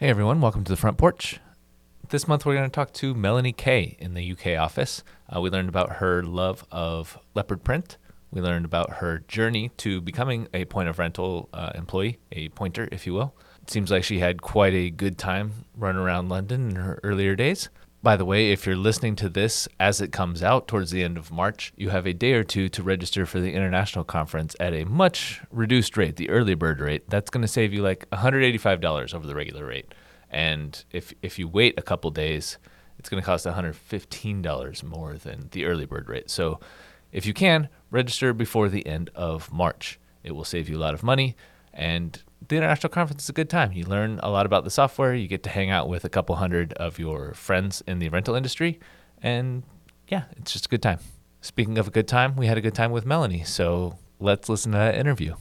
Hey everyone, welcome to the front porch. This month we're going to talk to Melanie Kaye in the UK office. Uh, we learned about her love of leopard print. We learned about her journey to becoming a point of rental uh, employee, a pointer, if you will. It seems like she had quite a good time running around London in her earlier days. By the way, if you're listening to this as it comes out towards the end of March, you have a day or two to register for the international conference at a much reduced rate, the early bird rate. That's going to save you like $185 over the regular rate. And if if you wait a couple days, it's going to cost $115 more than the early bird rate. So, if you can, register before the end of March. It will save you a lot of money and the international conference is a good time. You learn a lot about the software. You get to hang out with a couple hundred of your friends in the rental industry. And yeah, it's just a good time. Speaking of a good time, we had a good time with Melanie. So let's listen to that interview.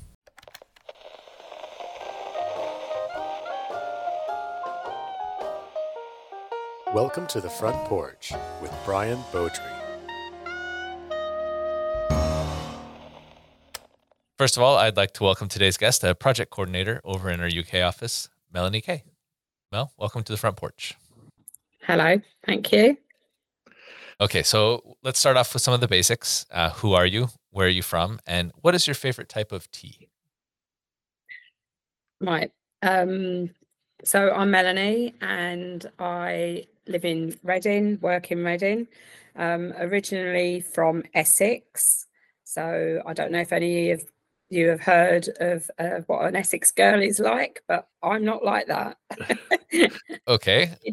Welcome to the front porch with Brian Beaudry. First of all, I'd like to welcome today's guest, a project coordinator over in our UK office, Melanie Kaye. Mel, welcome to the front porch. Hello, thank you. Okay, so let's start off with some of the basics. Uh, who are you? Where are you from? And what is your favorite type of tea? Right. Um, so I'm Melanie and I live in Reading, work in Reading, um, originally from Essex. So I don't know if any of you have heard of uh, what an Essex girl is like, but I'm not like that. okay.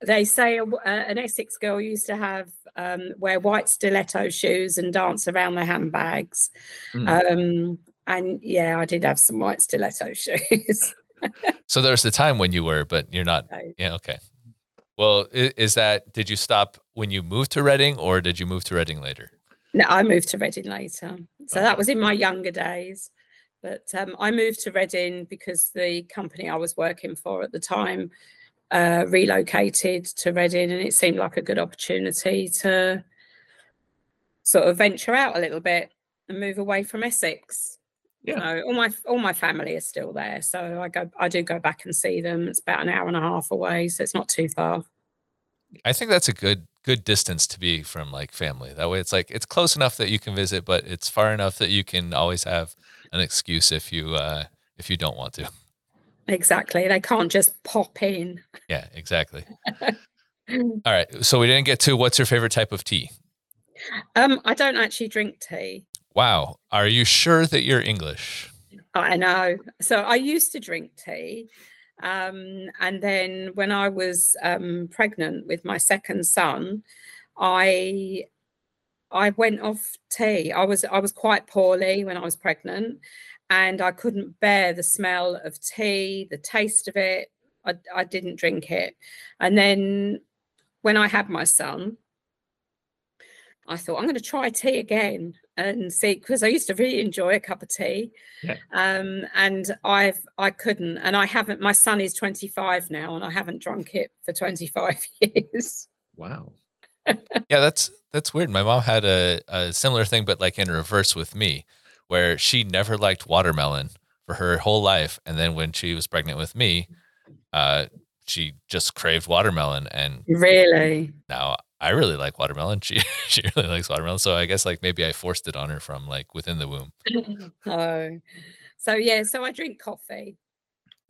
They say a, uh, an Essex girl used to have um, wear white stiletto shoes and dance around their handbags. Mm. Um, and yeah, I did have some white stiletto shoes. so there's the time when you were, but you're not. Yeah. Okay. Well, is that, did you stop when you moved to Reading or did you move to Reading later? No, I moved to Reading later. So that was in my younger days. But um, I moved to Reading because the company I was working for at the time uh, relocated to Reading, and it seemed like a good opportunity to sort of venture out a little bit and move away from Essex. Yeah. You know, all my all my family is still there, so I go I do go back and see them. It's about an hour and a half away, so it's not too far. I think that's a good good distance to be from like family. That way it's like it's close enough that you can visit, but it's far enough that you can always have an excuse if you uh if you don't want to. Exactly. They can't just pop in. Yeah, exactly. All right. So we didn't get to what's your favorite type of tea? Um, I don't actually drink tea. Wow. Are you sure that you're English? I know. So I used to drink tea. Um, and then when I was um, pregnant with my second son, I I went off tea. I was I was quite poorly when I was pregnant, and I couldn't bear the smell of tea, the taste of it. I, I didn't drink it. And then when I had my son, I thought I'm going to try tea again and see because I used to really enjoy a cup of tea. Yeah. Um, and I've I couldn't, and I haven't. My son is 25 now, and I haven't drunk it for 25 years. Wow. yeah, that's that's weird. My mom had a, a similar thing, but like in reverse with me, where she never liked watermelon for her whole life, and then when she was pregnant with me, uh, she just craved watermelon, and really now I really like watermelon. She she really likes watermelon. So I guess like maybe I forced it on her from like within the womb. oh. So yeah, so I drink coffee.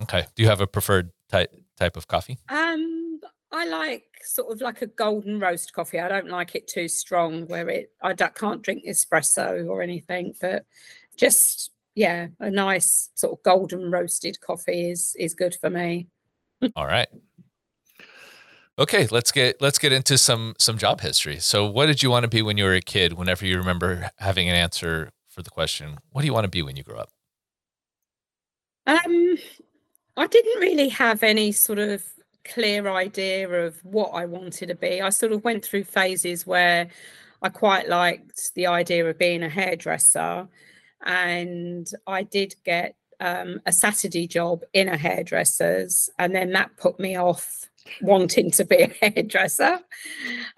Okay. Do you have a preferred type type of coffee? Um I like sort of like a golden roast coffee. I don't like it too strong where it I can't drink espresso or anything, but just yeah, a nice sort of golden roasted coffee is is good for me. All right. Okay, let's get let's get into some some job history. So, what did you want to be when you were a kid? Whenever you remember having an answer for the question, what do you want to be when you grow up? Um, I didn't really have any sort of clear idea of what I wanted to be. I sort of went through phases where I quite liked the idea of being a hairdresser, and I did get um, a Saturday job in a hairdresser's, and then that put me off wanting to be a hairdresser.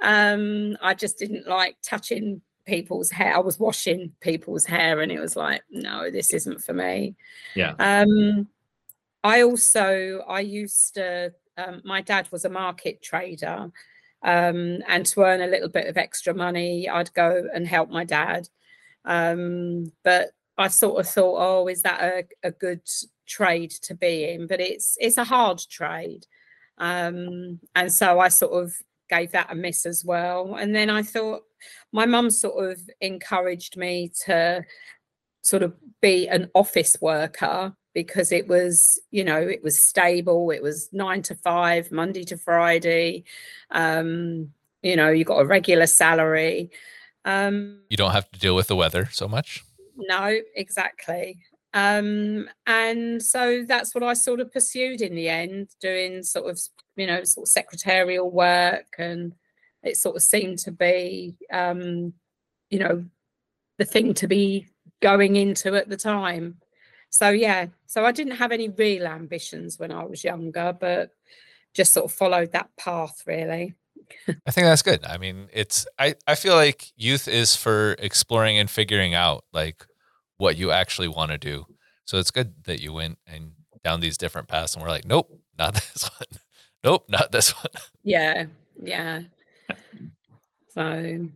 Um, I just didn't like touching people's hair. I was washing people's hair, and it was like, no, this isn't for me. Yeah. Um, I also I used to. Um, my dad was a market trader, um, and to earn a little bit of extra money, I'd go and help my dad. Um, but I sort of thought, oh, is that a, a good trade to be in? But it's it's a hard trade, um, and so I sort of gave that a miss as well. And then I thought my mum sort of encouraged me to sort of be an office worker because it was you know it was stable. It was nine to five monday to friday. Um you know you got a regular salary. Um you don't have to deal with the weather so much. No exactly um and so that's what i sort of pursued in the end doing sort of you know sort of secretarial work and it sort of seemed to be um you know the thing to be going into at the time. So yeah so i didn't have any real ambitions when i was younger but just sort of followed that path really. I think that's good. I mean it's i i feel like youth is for exploring and figuring out like what you actually want to do so it's good that you went and down these different paths and we're like nope not this one nope not this one yeah yeah so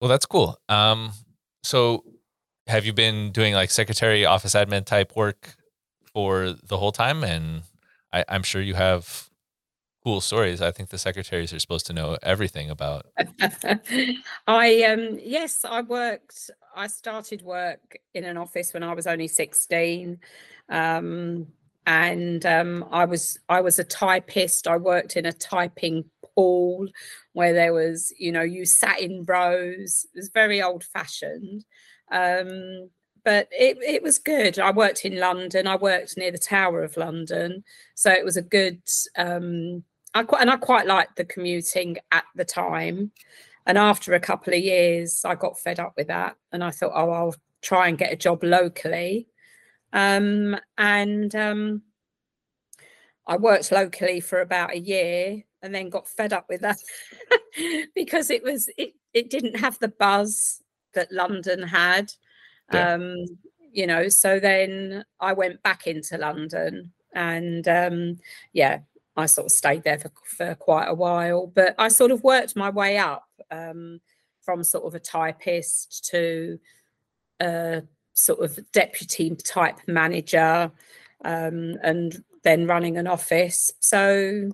well that's cool um so have you been doing like secretary, office admin type work for the whole time? And I, I'm sure you have cool stories. I think the secretaries are supposed to know everything about. I um yes, I worked. I started work in an office when I was only sixteen, um, and um, I was I was a typist. I worked in a typing pool where there was you know you sat in rows. It was very old fashioned. Um, but it, it was good. I worked in London. I worked near the Tower of London, so it was a good. Um, I quite and I quite liked the commuting at the time. And after a couple of years, I got fed up with that, and I thought, oh, I'll try and get a job locally. Um, and um, I worked locally for about a year, and then got fed up with that because it was it it didn't have the buzz that London had. Yeah. Um, you know, so then I went back into London and um, yeah, I sort of stayed there for, for quite a while, but I sort of worked my way up um, from sort of a typist to a sort of deputy type manager um, and then running an office. So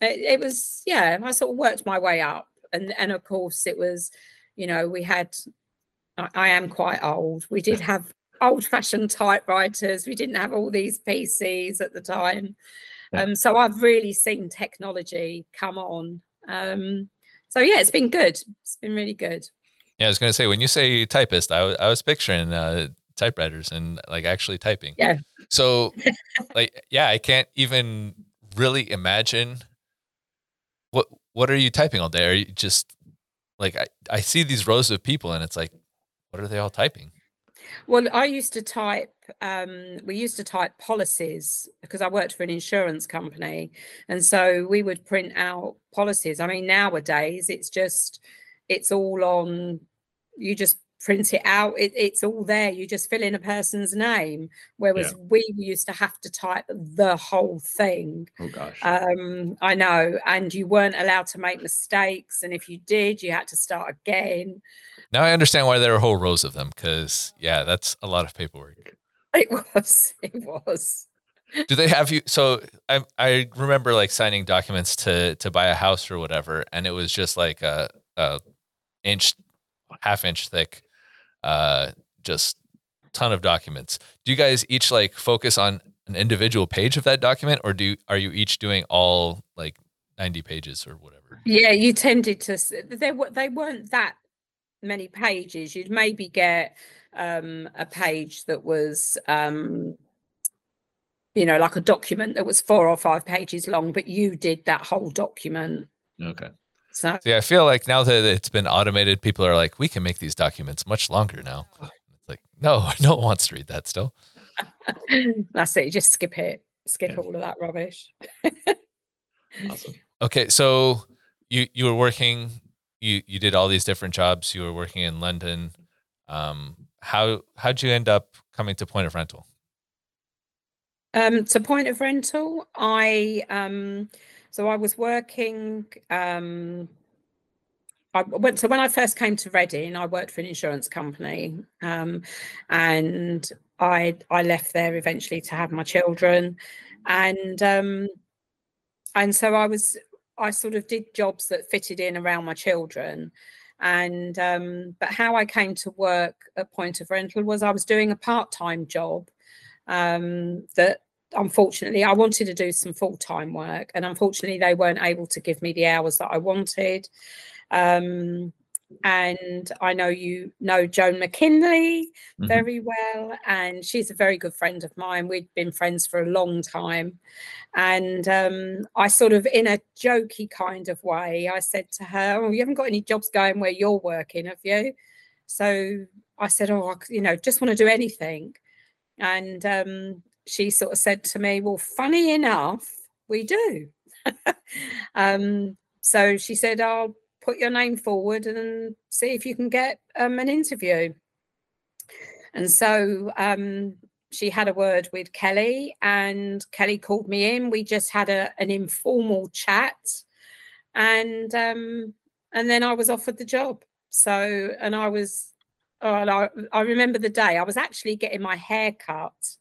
it, it was, yeah, I sort of worked my way up. And, and of course, it was, you know, we had I, I am quite old. We did have old fashioned typewriters. We didn't have all these PCs at the time. Yeah. Um, so I've really seen technology come on. Um, so yeah, it's been good. It's been really good. Yeah, I was going to say when you say typist, I, w- I was picturing uh, typewriters and like actually typing. Yeah. So, like, yeah, I can't even really imagine what what are you typing all day? Are you just like I, I see these rows of people and it's like what are they all typing? Well, I used to type, um, we used to type policies because I worked for an insurance company. And so we would print out policies. I mean, nowadays it's just, it's all on, you just print it out. It, it's all there. You just fill in a person's name. Whereas yeah. we used to have to type the whole thing. Oh gosh. Um, I know. And you weren't allowed to make mistakes. And if you did, you had to start again. Now I understand why there are whole rows of them because yeah, that's a lot of paperwork. It was. It was. Do they have you? So I I remember like signing documents to to buy a house or whatever, and it was just like a, a inch, half inch thick, uh, just ton of documents. Do you guys each like focus on an individual page of that document, or do are you each doing all like ninety pages or whatever? Yeah, you tended to. They were they weren't that many pages, you'd maybe get um, a page that was, um, you know, like a document that was four or five pages long, but you did that whole document. Okay. So, yeah, I feel like now that it's been automated, people are like, we can make these documents much longer now. It's like, no, no one wants to read that still. That's it. Just skip it. Skip yeah. all of that rubbish. awesome. Okay, so you you were working you you did all these different jobs. You were working in London. Um, how how'd you end up coming to Point of Rental? Um, to point of rental, I um, so I was working. Um, I went so when I first came to Reading, I worked for an insurance company, um, and I I left there eventually to have my children, and um, and so I was I sort of did jobs that fitted in around my children, and um, but how I came to work at Point of Rental was I was doing a part time job um, that unfortunately I wanted to do some full time work, and unfortunately they weren't able to give me the hours that I wanted. Um, and I know you know Joan McKinley mm-hmm. very well, and she's a very good friend of mine. We'd been friends for a long time, and um, I sort of, in a jokey kind of way, I said to her, "Oh, you haven't got any jobs going where you're working, have you?" So I said, "Oh, I, you know, just want to do anything," and um, she sort of said to me, Well, funny enough, we do. um, so she said, I'll put your name forward and see if you can get um, an interview. And so um, she had a word with Kelly, and Kelly called me in. We just had a, an informal chat, and um, and then I was offered the job. So, and I was, oh, I, I remember the day I was actually getting my hair cut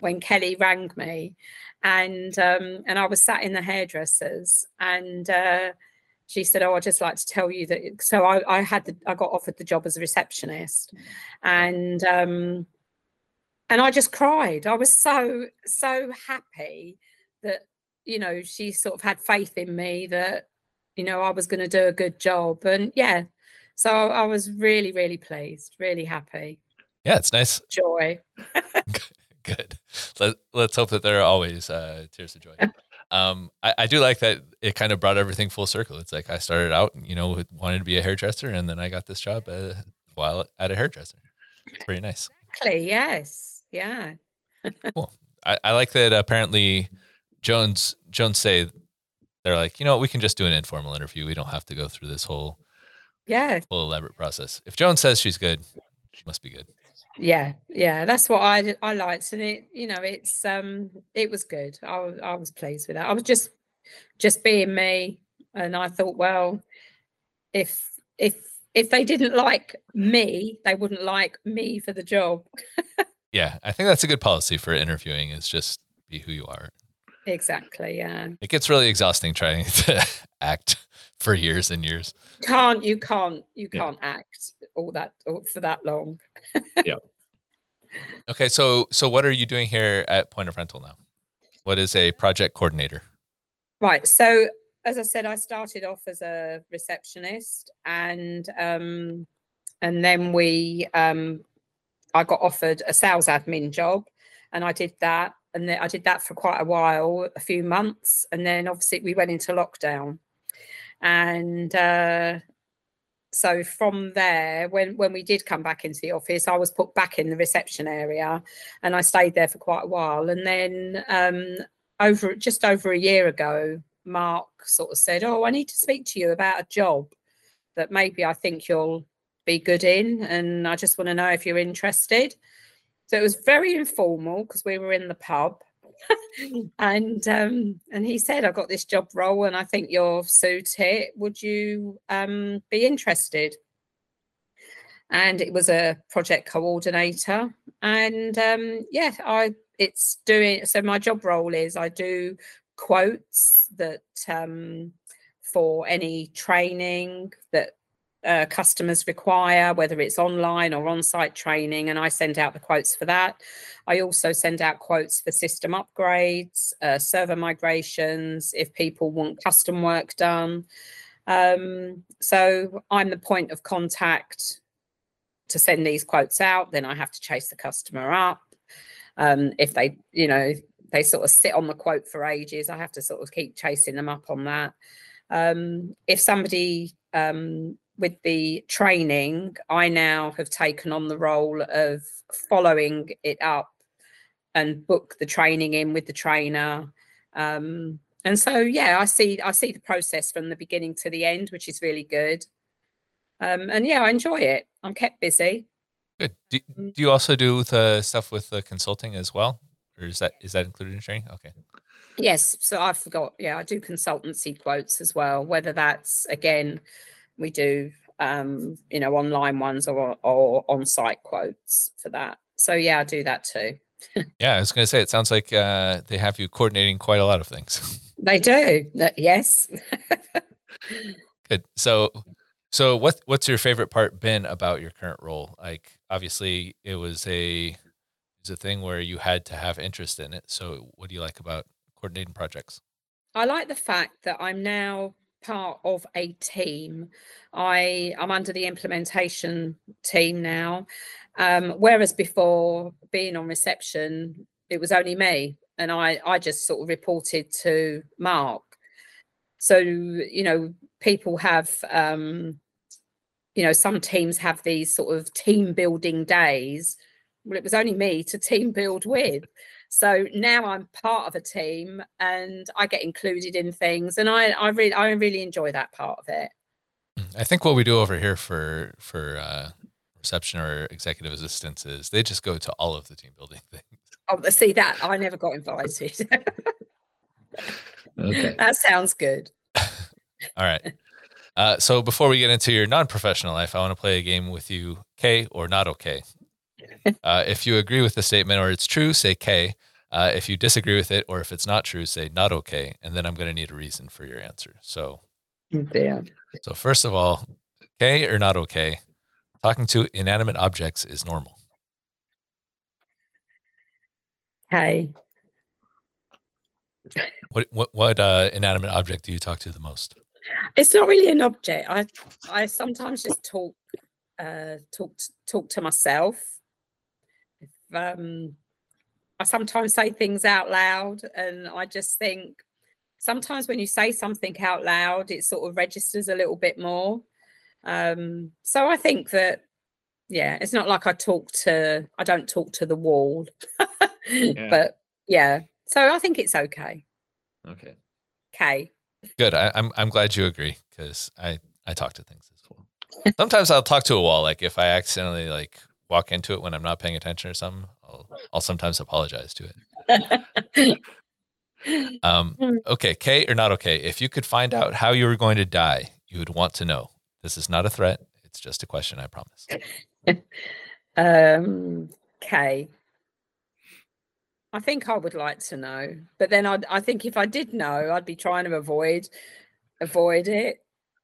when Kelly rang me, and um, and I was sat in the hairdressers, and uh, she said, "Oh, I'd just like to tell you that." So I, I had the, I got offered the job as a receptionist, and um, and I just cried. I was so so happy that you know she sort of had faith in me that you know I was going to do a good job, and yeah, so I was really really pleased, really happy. Yeah, it's nice. Joy. Good. Let, let's hope that there are always uh, tears of joy. Um, I, I, do like that it kind of brought everything full circle. It's like I started out, you know, wanted to be a hairdresser, and then I got this job at, while at a hairdresser. It's pretty nice. Exactly. Yes. Yeah. cool. I, I like that. Apparently, Jones Jones say they're like, you know, we can just do an informal interview. We don't have to go through this whole yeah whole elaborate process. If Jones says she's good, she must be good yeah yeah that's what i i liked and it you know it's um it was good. I, I was pleased with that. I was just just being me and i thought well if if if they didn't like me they wouldn't like me for the job. Yeah i think that's a good policy for interviewing is just be who you are. Exactly yeah. It gets really exhausting trying to act for years and years can't you can't you can't yeah. act all that for that long. yeah. Okay, so so what are you doing here at Point of Rental now? What is a project coordinator? Right. So as I said, I started off as a receptionist, and um, and then we um, I got offered a sales admin job, and I did that, and then I did that for quite a while, a few months, and then obviously we went into lockdown, and uh, so from there when when we did come back into the office i was put back in the reception area and i stayed there for quite a while. And then um, over just over a year ago mark sort of said oh i need to speak to you about a job that maybe i think you'll be good in and i just want to know if you're interested. So it was very informal because we were in the pub and um, and he said, "I've got this job role, and I think you're suited. Would you um, be interested?" And it was a project coordinator, and um, yeah, I it's doing. So my job role is I do quotes that um, for any training that uh, customers require, whether it's online or on site training, and I send out the quotes for that. I also send out quotes for system upgrades, uh, server migrations, if people want custom work done. Um, so I'm the point of contact to send these quotes out. Then I have to chase the customer up. Um, if they, you know, they sort of sit on the quote for ages, I have to sort of keep chasing them up on that. Um, if somebody um, with the training, I now have taken on the role of following it up and book the training in with the trainer. Um, and so, yeah, I see I see the process from the beginning to the end, which is really good. Um, and yeah, I enjoy it. I'm kept busy. Good. Do, mm. do you also do the stuff with the consulting as well? or is that is that included in training? Okay. Yes, so I forgot. Yeah, I do consultancy quotes as well. Whether that's again, we do um, you know online ones or or on site quotes for that. So yeah, I do that too. yeah, I was going to say it sounds like uh, they have you coordinating quite a lot of things. They do. Yes. Good. So, so what what's your favorite part been about your current role? Like, obviously, it was a it's a thing where you had to have interest in it. So, what do you like about coordinating projects? I like the fact that I'm now part of a team. I I'm under the implementation team now, um, whereas before being on reception, it was only me, and I I just sort of reported to Mark. So you know, people have um, you know some teams have these sort of team building days. Well, it was only me to team build with. So now I'm part of a team and I get included in things, and I I really I really enjoy that part of it. Mm, I think what we do over here for for uh, reception or executive assistants is they just go to all of the team building things. Oh, see that I never got invited. okay, that sounds good. all right. Uh, so before we get into your non-professional life, I want to play a game with you. K or not okay. Uh, if you agree with the statement or it's true, say K. Uh, if you disagree with it or if it's not true, say not okay. And then I'm going to need a reason for your answer. So, yeah. So first of all, K or not okay? Talking to inanimate objects is normal. Hey. What what what uh, inanimate object do you talk to the most? It's not really an object. I I sometimes just talk uh, talk talk to myself um, I sometimes say things out loud, and I just think sometimes when you say something out loud, it sort of registers a little bit more. Um, so I think that, yeah, it's not like I talk to, I don't talk to the wall, yeah. but yeah. So I think it's okay. Okay. Okay. Good. I, am I'm, I'm glad you agree because I I talk to things as well. Sometimes I'll talk to a wall, like if I accidentally like walk into it when I'm not paying attention or something, I'll, I'll sometimes apologize to it. um, hmm. okay, K or not okay? If you could find out how you were going to die, you would want to know. This is not a threat. It's just a question, I promise. um, K. I think I would like to know, but then I I think if I did know, I'd be trying to avoid avoid it.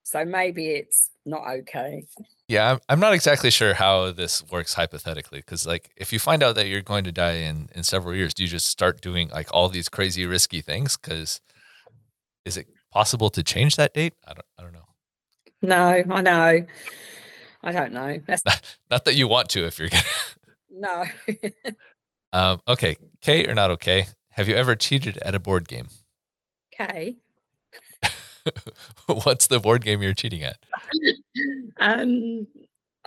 So maybe it's not okay. Yeah, I'm, I'm not exactly sure how this works hypothetically because, like, if you find out that you're going to die in in several years, do you just start doing like all these crazy risky things? Because is it possible to change that date? I don't. I don't know. No, I know. I don't know. That's not, not that you want to if you're gonna. no. um. Okay. K or not okay? Have you ever cheated at a board game? Okay. What's the board game you're cheating at? Um,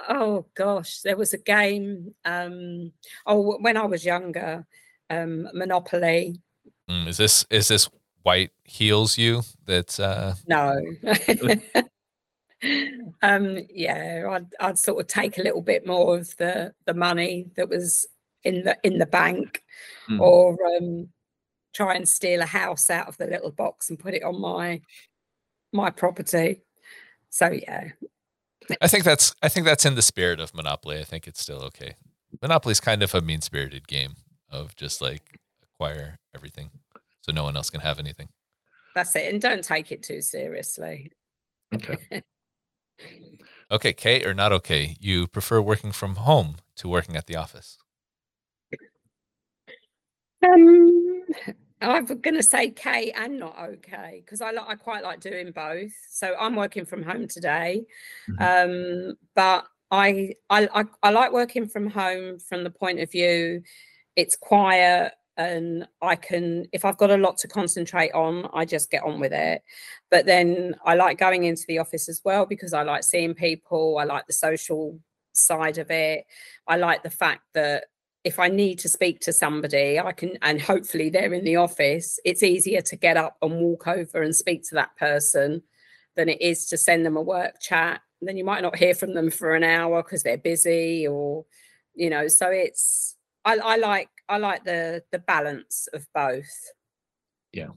oh gosh, there was a game. Um, oh, when I was younger, um, Monopoly. Mm, is this is this white heels you? That's uh... no. um, yeah, I'd I'd sort of take a little bit more of the the money that was in the in the bank, mm. or um, try and steal a house out of the little box and put it on my my property. So yeah. I think that's I think that's in the spirit of Monopoly. I think it's still okay. Monopoly's kind of a mean spirited game of just like acquire everything so no one else can have anything. That's it. And don't take it too seriously. Okay. okay, K or not okay? You prefer working from home to working at the office? Um I'm going to say K and not okay because I like I quite like doing both. So I'm working from home today, mm-hmm. um, but I, I I I like working from home from the point of view it's quiet and I can if I've got a lot to concentrate on, I just get on with it. But then I like going into the office as well because I like seeing people. I like the social side of it. I like the fact that if I need to speak to somebody, I can, and hopefully they're in the office, it's easier to get up and walk over and speak to that person than it is to send them a work chat. then you might not hear from them for an hour because they're busy or, you know, so it's, I, I like I like the the balance of both. Yeah.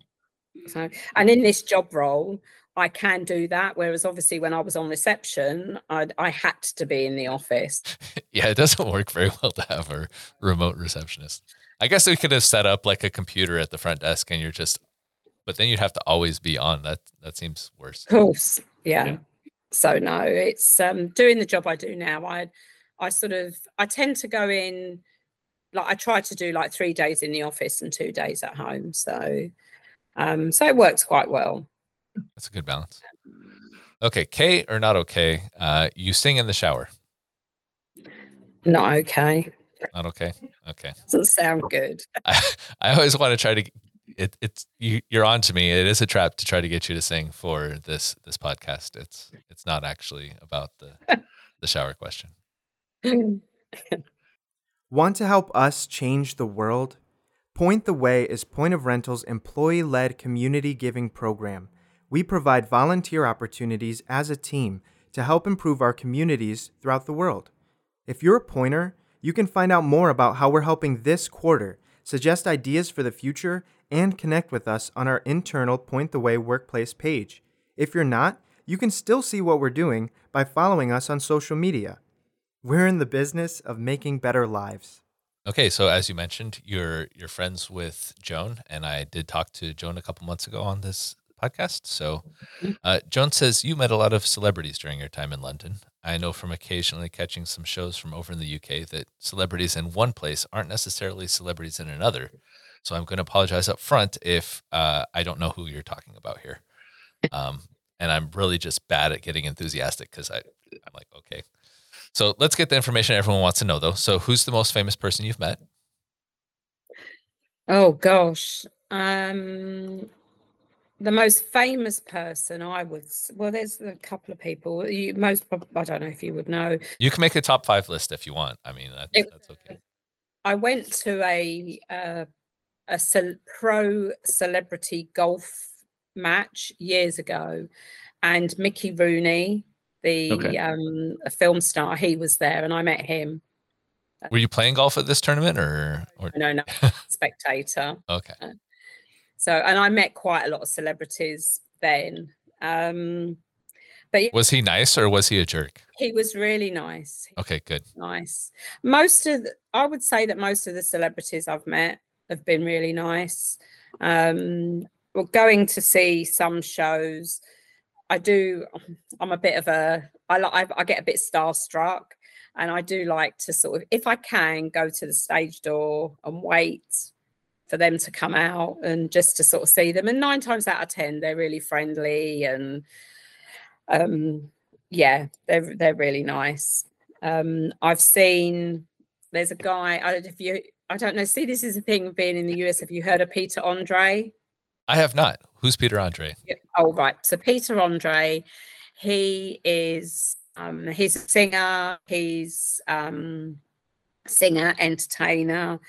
So, and in this job role, I can do that. Whereas obviously when I was on reception, I I had to be in the office. yeah, it doesn't work very well to have a remote receptionist. I guess we could have set up like a computer at the front desk and you're just but then you'd have to always be on. That that seems worse. Of course. Yeah. yeah. So no, it's um doing the job I do now. I I sort of I tend to go in like I try to do like three days in the office and two days at home. So um so it works quite well. That's a good balance. Okay, K or not okay? Uh, you sing in the shower. Not okay. Not okay. Okay. Doesn't sound good. I, I always want to try to. It, it's you. You're on to me. It is a trap to try to get you to sing for this this podcast. It's it's not actually about the the shower question. Want to help us change the world? Point the Way is Point of Rental's employee led community giving program we provide volunteer opportunities as a team to help improve our communities throughout the world. If you're a pointer, you can find out more about how we're helping this quarter, suggest ideas for the future, and connect with us on our internal Point the Way workplace page. If you're not, you can still see what we're doing by following us on social media. We're in the business of making better lives. Okay, so as you mentioned, you're you're friends with Joan, and I did talk to Joan a couple months ago on this podcast. So, mm-hmm. uh, Joan says you met a lot of celebrities during your time in London. I know from occasionally catching some shows from over in the UK that celebrities in one place aren't necessarily celebrities in another. So I'm going to apologize up front if uh, I don't know who you're talking about here. Um, and I'm really just bad at getting enthusiastic because I, I'm like, okay. So let's get the information everyone wants to know, though. So, who's the most famous person you've met? Oh gosh, um, the most famous person I would well, there's a couple of people. You most I don't know if you would know. You can make a top five list if you want. I mean, that's, it, that's okay. I went to a uh, a ce- pro celebrity golf match years ago, and Mickey Rooney, the okay. um, a film star, he was there, and I met him. Were you playing golf at this tournament, or, or... no, no, spectator? okay. Uh, so, and I met quite a lot of celebrities then. Um, but was he nice or was he a jerk? He was really nice. Okay, good. Nice. Most of, the, I would say that most of the celebrities I've met have been really nice. Um, well, going to see some shows, I do. I'm a bit of a. I like. I get a bit starstruck, and I do like to sort of, if I can, go to the stage door and wait for them to come out and just to sort of see them. And nine times out of ten, they're really friendly and um, yeah, they're they're really nice. Um, I've seen there's a guy. I if you I don't know. See, this is a thing of being in the US. Have you heard of Peter Andre? I have not. Who's Peter Andre? Yeah. Oh, right. So Peter Andre, he is um, he's a singer. He's um, singer, entertainer.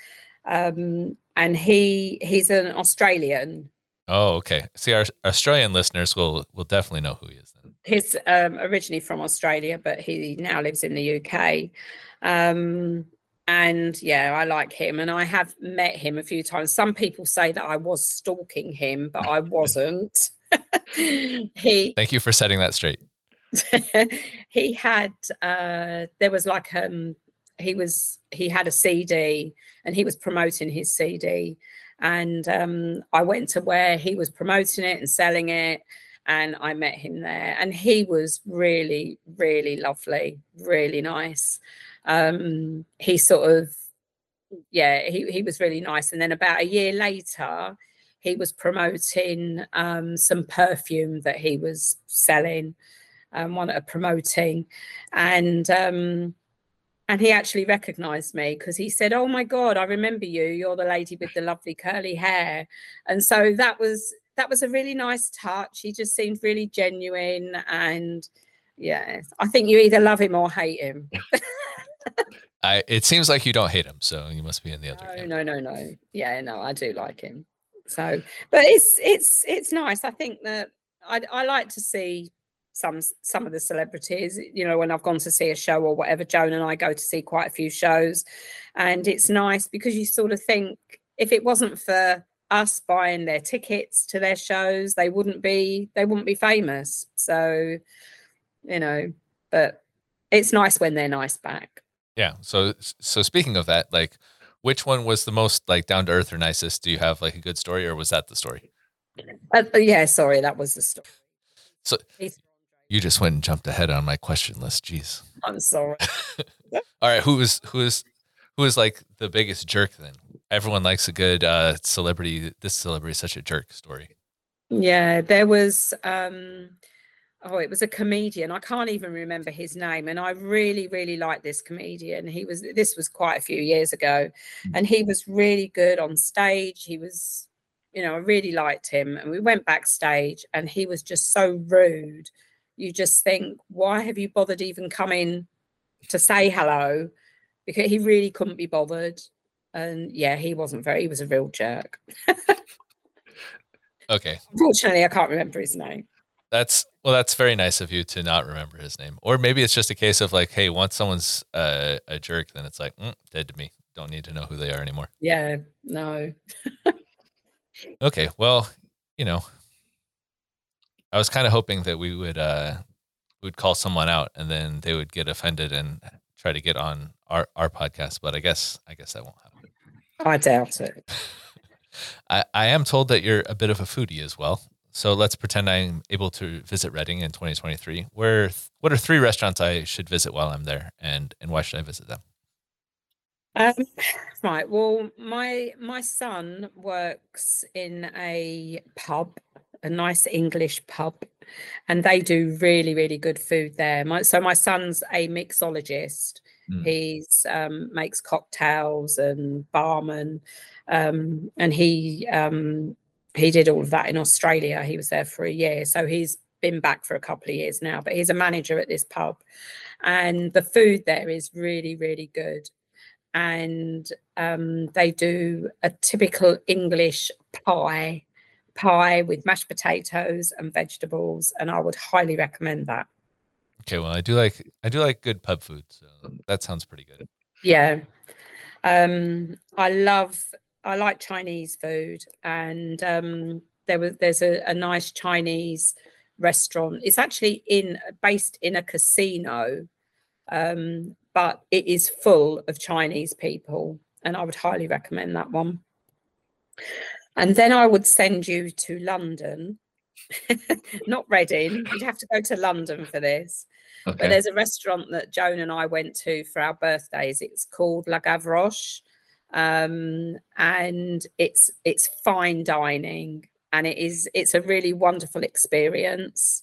Um, and he he's an Australian. Oh, okay. See, our Australian listeners will will definitely know who he is. Then. He's um, originally from Australia, but he now lives in the UK. Um, and yeah, I like him, and I have met him a few times. Some people say that I was stalking him, but I wasn't. he. Thank you for setting that straight. he had. Uh, there was like um he was he had a CD and he was promoting his CD, and um, I went to where he was promoting it and selling it, and I met him there, and he was really really lovely, really nice. Um, he sort of yeah he he was really nice, and then about a year later. He was promoting um, some perfume that he was selling, um, one of promoting, and um, and he actually recognized me because he said oh my god i remember you. You're the lady with the lovely curly hair. And so that was that was a really nice touch. He just seemed really genuine and yeah i think you either love him or hate him. I, it seems like you don't hate him so you must be in the other no, camp. no no no. Yeah no i do like him. So but it's it's it's nice. I think that i, I like to see some some of the celebrities. You know, when I've gone to see a show or whatever, Joan and I go to see quite a few shows, and it's nice because you sort of think if it wasn't for us buying their tickets to their shows, they wouldn't be they wouldn't be famous. So, you know, but it's nice when they're nice back. Yeah. So so speaking of that, like which one was the most like down to earth or nicest? Do you have like a good story or was that the story? Uh, yeah, sorry, that was the story. So you just went and jumped ahead on my question list. Jeez. I'm sorry. All right, who is who is who is like the biggest jerk then? Everyone likes a good uh celebrity. This celebrity is such a jerk story. Yeah, there was um oh, it was a comedian. I can't even remember his name. And I really, really liked this comedian. He was this was quite a few years ago. And he was really good on stage. He was, you know, I really liked him. And we went backstage and he was just so rude. You just think, why have you bothered even coming to say hello? Because he really couldn't be bothered. And yeah, he wasn't very, he was a real jerk. okay. Unfortunately, I can't remember his name. That's well, that's very nice of you to not remember his name. Or maybe it's just a case of like, hey, once someone's uh, a jerk, then it's like, mm, dead to me. Don't need to know who they are anymore. Yeah, no. okay, well, you know, I was kind of hoping that we would uh would call someone out and then they would get offended and try to get on our our podcast, but I guess I guess that won't happen. I doubt it. I, I am told that you're a bit of a foodie as well. So let's pretend I'm able to visit Reading in 2023. Where what are three restaurants I should visit while I'm there, and and why should I visit them? Um, right. Well, my my son works in a pub, a nice English pub, and they do really really good food there. My, so my son's a mixologist. Mm. He's um, makes cocktails and barman, um, and he um, he did all of that in Australia. He was there for a year. So he's been back for a couple of years now, but he's a manager at this pub. And the food there is really, really good. And um, they do a typical English pie, pie with mashed potatoes and vegetables. And I would highly recommend that. Okay, well, I do like I do like good pub food, so that sounds pretty good. Yeah, um, I love I like Chinese food, and um, there was there's a, a, nice Chinese restaurant. It's actually in based in a casino, um, but it is full of Chinese people, and I would highly recommend that one. And then I would send you to London, not Reading. You'd have to go to London for this. Okay. But there's a restaurant that Joan and I went to for our birthdays. It's called La Gavroche um, and it's it's fine dining and it is it's a really wonderful experience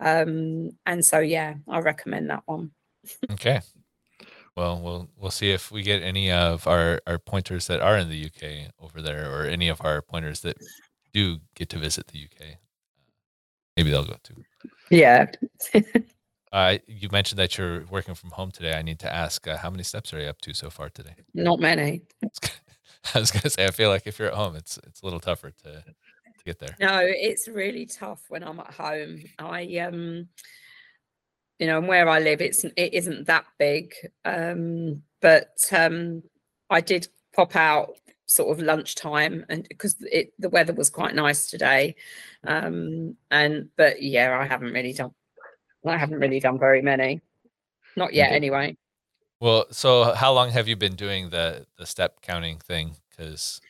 um, and so yeah i recommend that one okay well we'll we'll see if we get any of our our pointers that are in the uk over there or any of our pointers that do get to visit the uk maybe they'll go too yeah Uh, you mentioned that you're working from home today. I need to ask, uh, how many steps are you up to so far today? Not many. I was going to say, I feel like if you're at home, it's it's a little tougher to to get there. No, it's really tough when I'm at home. I um, you know, and where I live, it's it isn't that big. Um, but um, I did pop out sort of lunchtime and because it the weather was quite nice today um and but yeah i haven't really done I haven't really done very many. Not yet, okay. anyway. Well, so how long have you been doing the the step counting thing? Because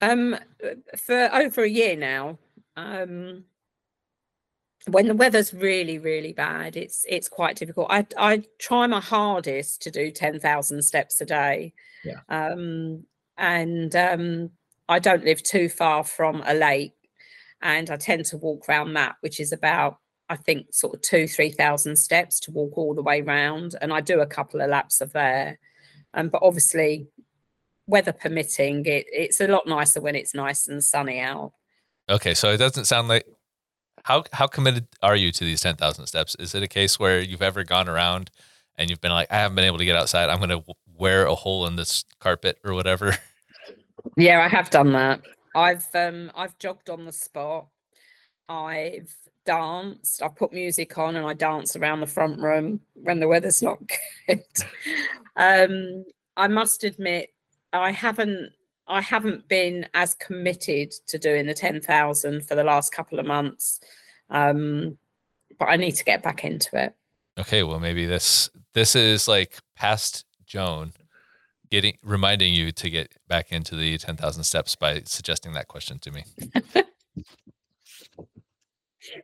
um, for over a year now. Um, when the weather's really really bad, it's it's quite difficult. I I try my hardest to do ten thousand steps a day. Yeah. Um, and um, I don't live too far from a lake, and I tend to walk around that, which is about I think sort of two, three thousand steps to walk all the way round, and I do a couple of laps of there. Um, but obviously, weather permitting, it, it's a lot nicer when it's nice and sunny out. Okay, so it doesn't sound like how how committed are you to these ten thousand steps? Is it a case where you've ever gone around and you've been like, I haven't been able to get outside. I'm going to wear a hole in this carpet or whatever. Yeah, I have done that. I've um I've jogged on the spot. I've danced. I put music on and I dance around the front room when the weather's not good. um, I must admit, I haven't I haven't been as committed to doing the ten thousand for the last couple of months, um, but I need to get back into it. Okay, well maybe this this is like past Joan getting reminding you to get back into the 10,000 steps by suggesting that question to me.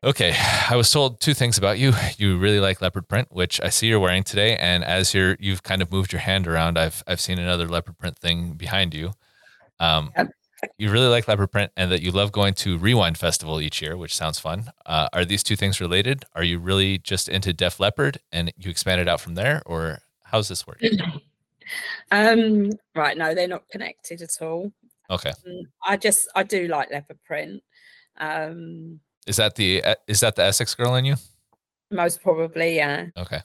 okay, I was told two things about you. You really like leopard print, which I see you're wearing today, and as you're you've kind of moved your hand around, I've I've seen another leopard print thing behind you. Um, yep. You really like leopard print, and that you love going to Rewind Festival each year, which sounds fun. Uh, are these two things related? Are you really just into Def Leppard and you expanded out from there, or how's this work? um, right, no, they're not connected at all. Okay. Um, I just I do like leopard print. Um, is that the uh, is that the Essex girl in you? Most probably, yeah. Okay.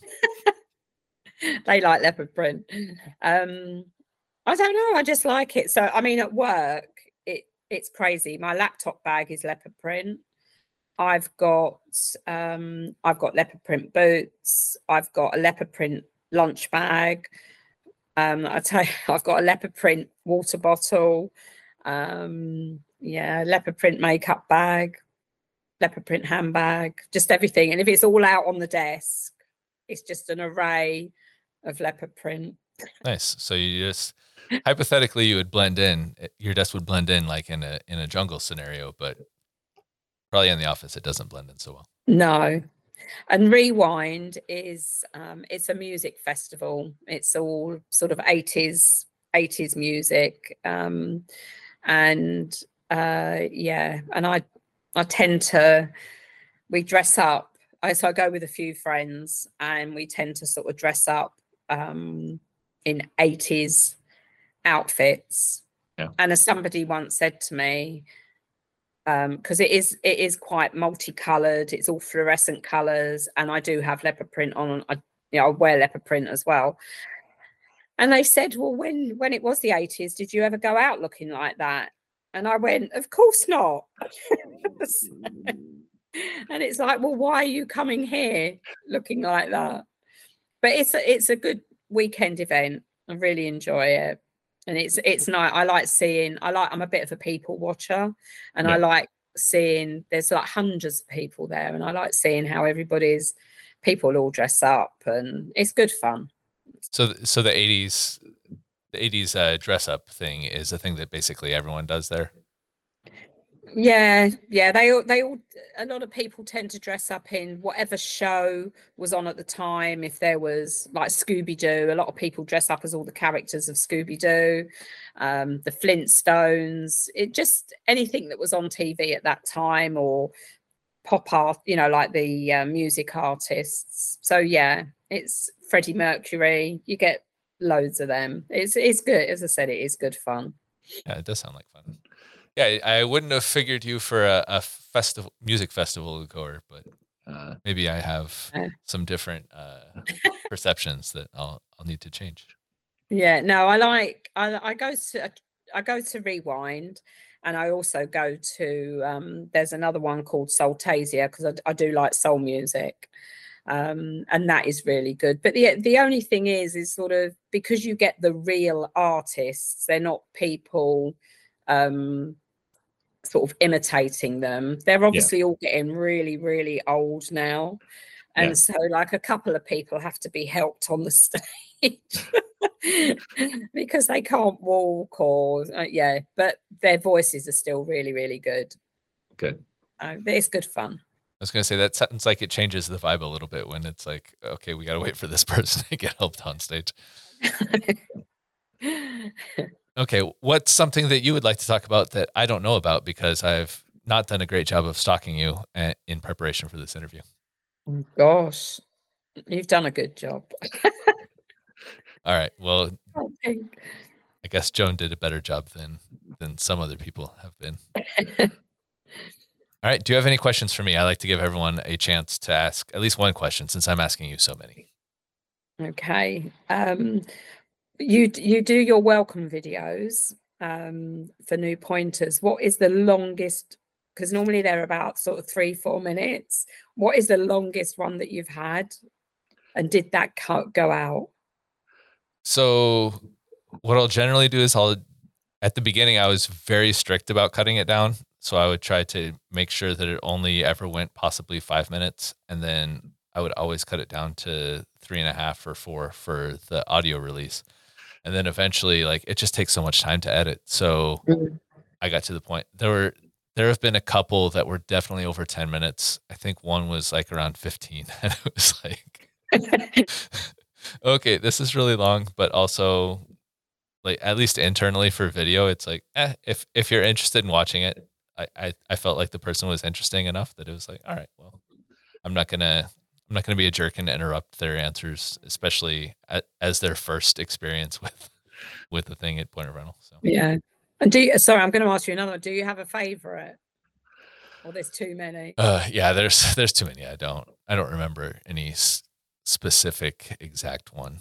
they like leopard print. Um, I don't know. I just like it. So I mean, at work, it it's crazy. My laptop bag is leopard print. I've got um, I've got leopard print boots. I've got a leopard print lunch bag. Um, I tell you, I've got a leopard print water bottle. Um, yeah, leopard print makeup bag, leopard print handbag, just everything. And if it's all out on the desk, it's just an array of leopard print. Nice. So you just hypothetically you would blend in eh, your desk would blend in like in a in a jungle scenario but probably in the office it doesn't blend in so well. No. And rewind is um it's a music festival. It's all sort of 80s 80s music um and uh yeah and i i tend to we dress up. I, so i go with a few friends and we tend to sort of dress up um in 80s outfits. Yeah. And as somebody once said to me, because um, it is it is quite multicolored, it's all fluorescent colors, and I do have leopard print on. I you know I wear leopard print as well. And they said, "Well, when when it was the eighties, did you ever go out looking like that?" And I went, "Of course not." and it's like, "Well, why are you coming here looking like that?" But it's a, it's a good weekend event. I really enjoy it and it's it's nice. I like seeing. I like. I'm a bit of a people watcher, and yeah. I like seeing. There's like hundreds of people there, and I like seeing how everybody's people all dress up, and it's good fun. So, so the '80s, the '80s uh, dress up thing is a thing that basically everyone does there. Yeah, yeah. They all, they all, a lot of people tend to dress up in whatever show was on at the time. If there was like Scooby Doo, a lot of people dress up as all the characters of Scooby Doo, um, the Flintstones, it just anything that was on TV at that time or pop art, you know, like the uh, music artists. So yeah, it's Freddie Mercury. You get loads of them. It's it's good. As I said, it is good fun. Yeah, it does sound like fun. Yeah, I wouldn't have figured you for a, a festival, music festival goer, but uh, maybe I have some different uh, perceptions that I'll I'll need to change. Yeah, no, I like I I go to I go to Rewind, and I also go to um, there's another one called Soultasia because I, I do like soul music. Um, and that is really good. But the the only thing is, is sort of because you get the real artists, they're not people um, sort of imitating them. They're obviously yeah. all getting really, really old now. And yeah. so, like, a couple of people have to be helped on the stage because they can't walk or, uh, yeah, but their voices are still really, really good. Good. Uh, it's good fun. I was going to say that sounds like it changes the vibe a little bit when it's like, okay, we got to wait for this person to get helped on stage. Okay, what's something that you would like to talk about that I don't know about because I've not done a great job of stalking you eh, in preparation for this interview? Gosh, you've done a good job. All right. Well, I guess Joan did a better job than than some other people have been. All right. Do you have any questions for me? I like to give everyone a chance to ask at least one question since I'm asking you so many. Okay. Um, you you do your welcome videos um, for new pointers. What is the longest because normally they're about sort of three, four minutes. What is the longest one that you've had? And did that cut go out? So what I'll generally do is I'll at the beginning I was very strict about cutting it down. So I would try to make sure that it only ever went possibly five minutes. And then I would always cut it down to three and a half or four for the audio release. And then eventually like it just takes so much time to edit. So Mhm. I got to the point there were there have been a couple that were definitely over 10 minutes. I think one was like around 15 and it was like okay, this is really long, but also like at least internally for video, it's like, eh, if if you're interested in watching it, I, I I felt like the person was interesting enough that it was like, all right, well, I'm not gonna I'm not gonna be a jerk and interrupt their answers, especially as their first experience with with the thing at point of rental. So yeah. And do you, sorry, I'm going to ask you another. Do you have a favorite? Or there's too many? uh, yeah, there's there's too many. I don't I don't remember any s- specific exact one.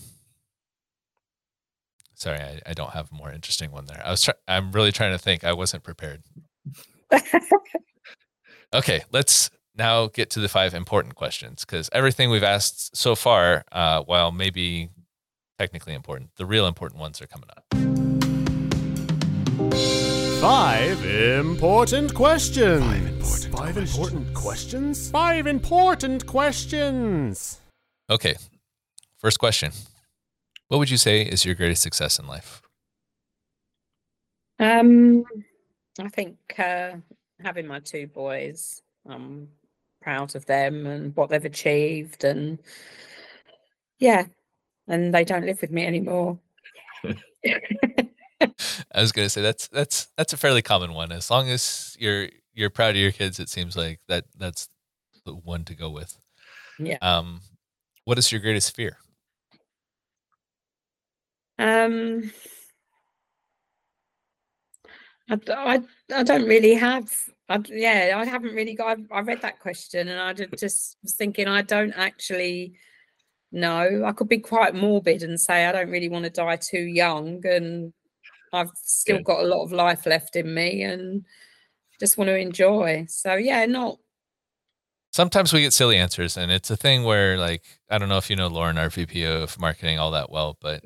Sorry, I, I don't have a more interesting one there. I was try- I'm really trying to think. I wasn't prepared. Okay, let's now get to the five important questions because everything we've asked so far, uh, while maybe technically important, the real important ones are coming up. Five important questions. Five important Five important questions. questions. Five important questions. Okay, first question. What would you say is your greatest success in life? Um, I think uh, having my two boys, I'm proud of them and what they've achieved, and yeah, and they don't live with me anymore. I was gonna say that's that's that's a fairly common one. As long as you're you're proud of your kids, it seems like that that's the one to go with. Yeah. Um, what is your greatest fear? Um, I I don't really have. I, yeah, I haven't really got. I, I read that question and I ju- just was thinking I don't actually know. I could be quite morbid and say I don't really want to die too young, and I've still Yeah. got a lot of life left in me, and just want to enjoy. So yeah, not Sometimes we get silly answers, and it's a thing where, like, I don't know if you know Lauren, our VP of marketing, all that well, but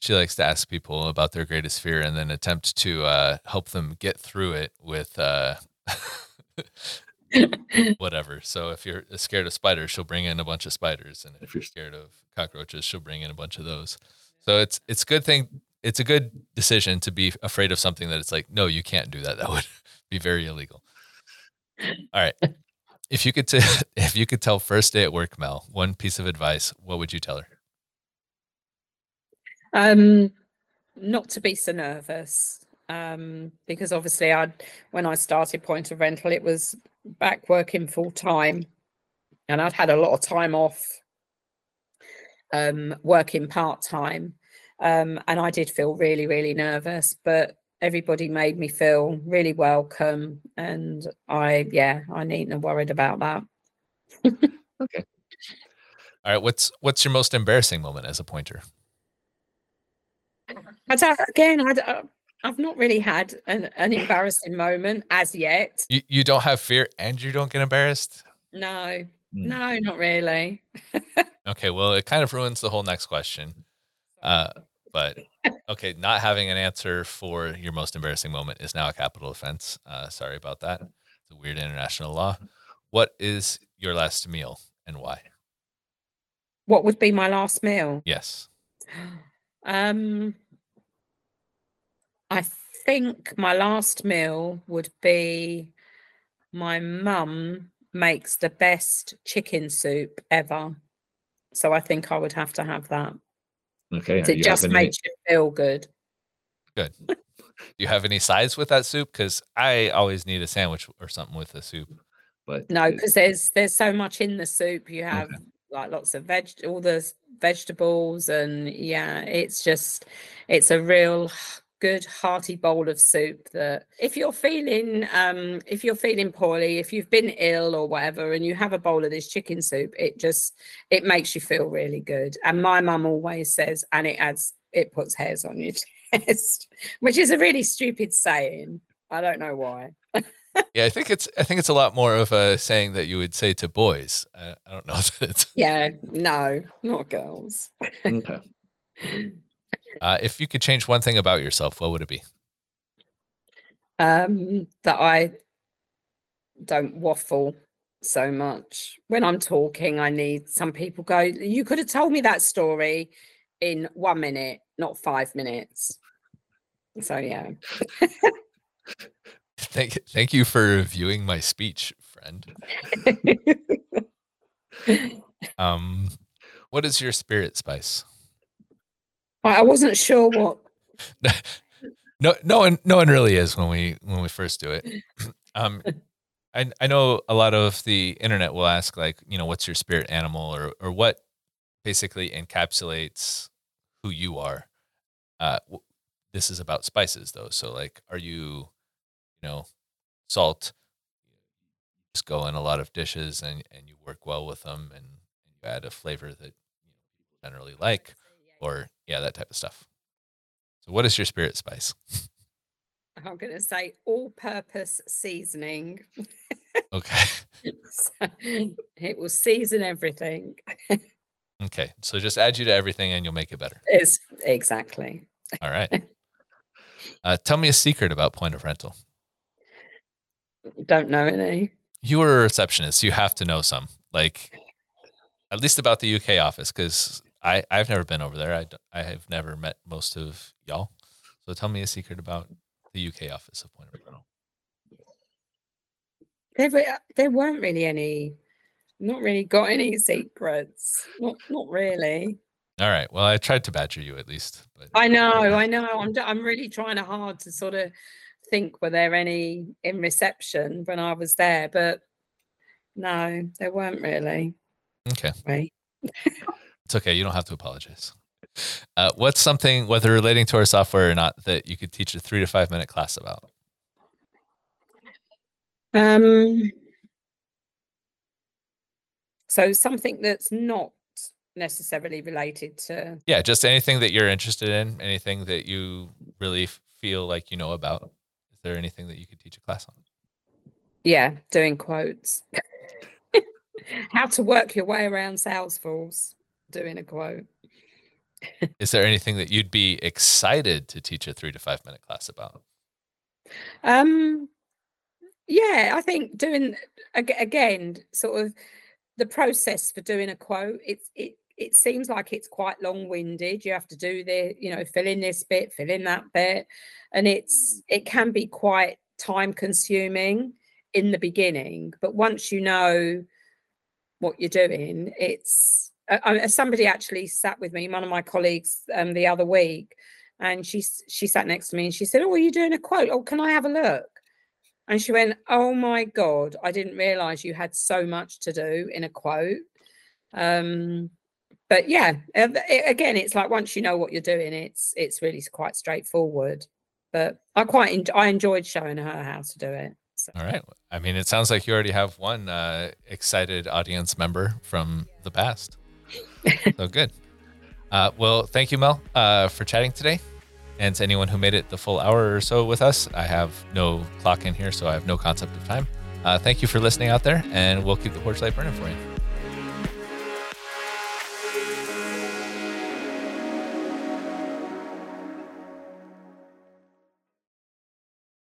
she likes to ask people about their greatest fear and then attempt to uh, help them get through it with uh, whatever. So if you're scared of spiders, she'll bring in a bunch of spiders, and if you're scared of cockroaches, she'll bring in a bunch of those. So it's it's a good thing. It's a good decision to be afraid of something that it's like, no, you can't do that. That would be very illegal. All right. If you could t- if you could tell first day at work, Mel, one piece of advice, what would you tell her? Um, not to be so nervous. Um, because obviously I when I started point of rental, it was back working full time and I'd had a lot of time off um working part time. Um, and I did feel really, really nervous, but everybody made me feel really welcome and I yeah, I needn't have worried about that. Okay. All right. What's what's your most embarrassing moment as a pointer? I don't, again, I, d- uh, I've not really had an, an embarrassing moment as yet. You you don't have fear and you don't get embarrassed. No, Hmm. no, not really. Okay. Well, it kind of ruins the whole next question. Uh, but okay, not having an answer for your most embarrassing moment is now a capital offense. Uh, sorry about that. It's a weird international law. What is your last meal and why? What would be my last meal? Yes. Um, I think my last meal would be my mum makes the best chicken soup ever. So I think I would have to have that. Okay. It just having any- makes you feel good. Good. Do you have any sides with that soup? Because I always need a sandwich or something with the soup. but No, because there's there's so much in the soup. You have like lots of veg, all the vegetables, and yeah, it's just it's a real good hearty bowl of soup. That if you're feeling um if you're feeling poorly, if you've been ill or whatever, and you have a bowl of this chicken soup, it just it makes you feel really good. And my mum always says, and it adds it puts hairs on your chest, which is a really stupid saying. I don't know why. Yeah, I think it's I think it's a lot more of a saying that you would say to boys. I, I don't know if it's Yeah, no, not girls. Okay. Uh, if you could change one thing about yourself, what would it be? Um, that I don't waffle so much. When I'm talking, I need some people go, you could have told me that story in one minute, not five minutes. So yeah. Thank thank you for reviewing my speech, friend. Um, what is your spirit spice? I wasn't sure what No, no one, no one really is when we when we first do it. Um, I I know a lot of the internet will ask like, you know, what's your spirit animal, or or what basically encapsulates who you are. Uh, w- this is about spices though, so like, are you, you know, salt? Just go in a lot of dishes and and you work well with them, and, and you add a flavor that you know, people generally like, or yeah, that type of stuff. So, what is your spirit spice? I'm going to say all purpose seasoning. Okay. So it will season everything. Okay. So just add you to everything and you'll make it better. It's exactly. All right. Uh, tell me a secret about point of rental. Don't know any. You are a receptionist. You have to know some, like at least about the UK office, because I I've never been over there. I I have never met most of y'all. So tell me a secret about the UK office of point of rental. There, were- there weren't really any. Not really got any secrets. Not, not really. All right. Well, I tried to badger you at least, I know, I know. I'm, I'm really trying hard to sort of think were there any in reception when I was there, but no, there weren't really. okay. Right. It's okay. You don't have to apologize. Uh, what's something, whether relating to our software or not, that you could teach a three to five minute class about? Um. So something that's not necessarily related to Yeah, just anything that you're interested in, anything that you really feel like you know about. Is there anything that you could teach a class on? yeah doing quotes. How to work your way around Salesforce doing a quote. Is there anything that you'd be excited to teach a three to five minute class about? Um, yeah, I think doing again, sort of the process for doing a quote. It's it it seems like it's quite long winded. You have to do the you know fill in this bit, fill in that bit, and it's it can be quite time consuming in the beginning. But once you know what you're doing, it's uh, uh, somebody actually sat with me, one of my colleagues, um, the other week, and she she sat next to me and she said, "Oh, are you doing a quote? Oh, can I have a look?" And she went, "Oh my god, I didn't realize you had so much to do in a quote." Um, but yeah, uh, it- again, it's like once you know what you're doing, it's it's really quite straightforward. But I quite en- I enjoyed showing her how to do it. So. All right. I mean, it sounds like you already have one uh, excited audience member from the past. So good. Uh, well, thank you, Mel, uh, for chatting today. And to anyone who made it the full hour or so with us, I have no clock in here, so I have no concept of time. Uh, thank you for listening out there, and we'll keep the porch light burning for you.